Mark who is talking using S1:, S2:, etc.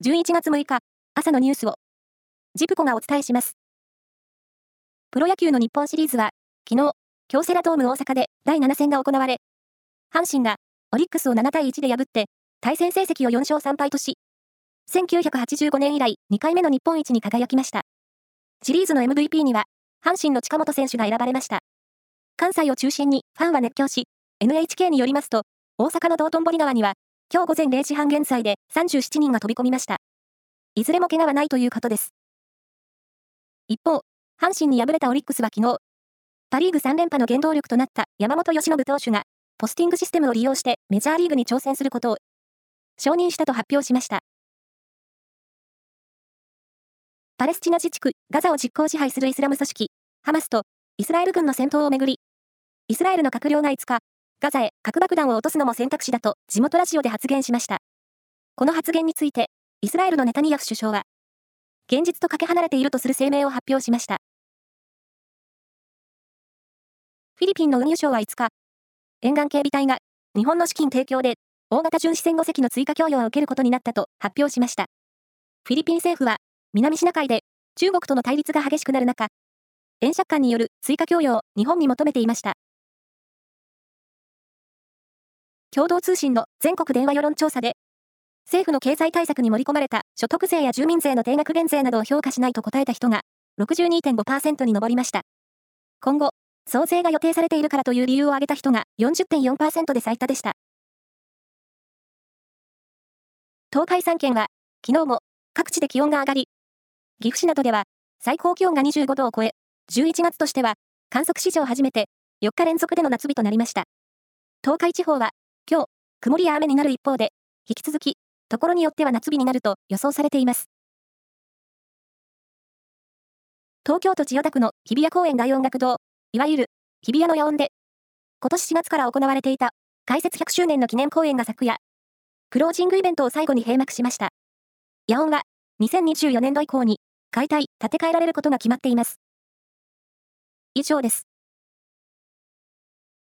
S1: 11月6日、朝のニュースを、ジプコがお伝えします。プロ野球の日本シリーズは、昨日、京セラドーム大阪で第7戦が行われ、阪神がオリックスを7対1で破って、対戦成績を4勝3敗とし、1985年以来2回目の日本一に輝きました。シリーズの MVP には、阪神の近本選手が選ばれました。関西を中心にファンは熱狂し、NHK によりますと、大阪の道頓堀川には、今日午前0時半現在で37人が飛び込みました。いずれも怪我はないということです。一方、阪神に敗れたオリックスは昨日、パリーグ3連覇の原動力となった山本由伸投手が、ポスティングシステムを利用してメジャーリーグに挑戦することを承認したと発表しました。パレスチナ自治区ガザを実効支配するイスラム組織、ハマスとイスラエル軍の戦闘をめぐり、イスラエルの閣僚が5日、ガザへ核爆弾を落とすのも選択肢だと地元ラジオで発言しました。この発言について、イスラエルのネタニヤフ首相は、現実とかけ離れているとする声明を発表しました。フィリピンの運輸省は5日、沿岸警備隊が日本の資金提供で大型巡視船5隻の追加供与を受けることになったと発表しました。フィリピン政府は南シナ海で中国との対立が激しくなる中、円借款による追加供与を日本に求めていました。共同通信の全国電話世論調査で、政府の経済対策に盛り込まれた所得税や住民税の定額減税などを評価しないと答えた人が62.5%に上りました。今後、増税が予定されているからという理由を挙げた人が40.4%で最多でした。東海3県は、昨日も各地で気温が上がり、岐阜市などでは最高気温が25度を超え、11月としては観測史上初めて4日連続での夏日となりました。東海地方は今日、曇りや雨になる一方で、引き続き、ところによっては夏日になると予想されています。東京都千代田区の日比谷公園大音楽堂いわゆる日比谷の野音で、今年4月から行われていた開設100周年の記念公演が昨夜、クロージングイベントを最後に閉幕しました。野音は2024年度以降に解体、建て替えられることが決まっています。以上です。